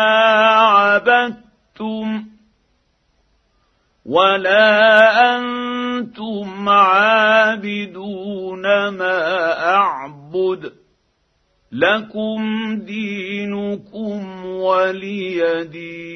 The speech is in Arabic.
عبدتم ولا أنتم عابدون ما أعبد. لكم دينكم ولي دين.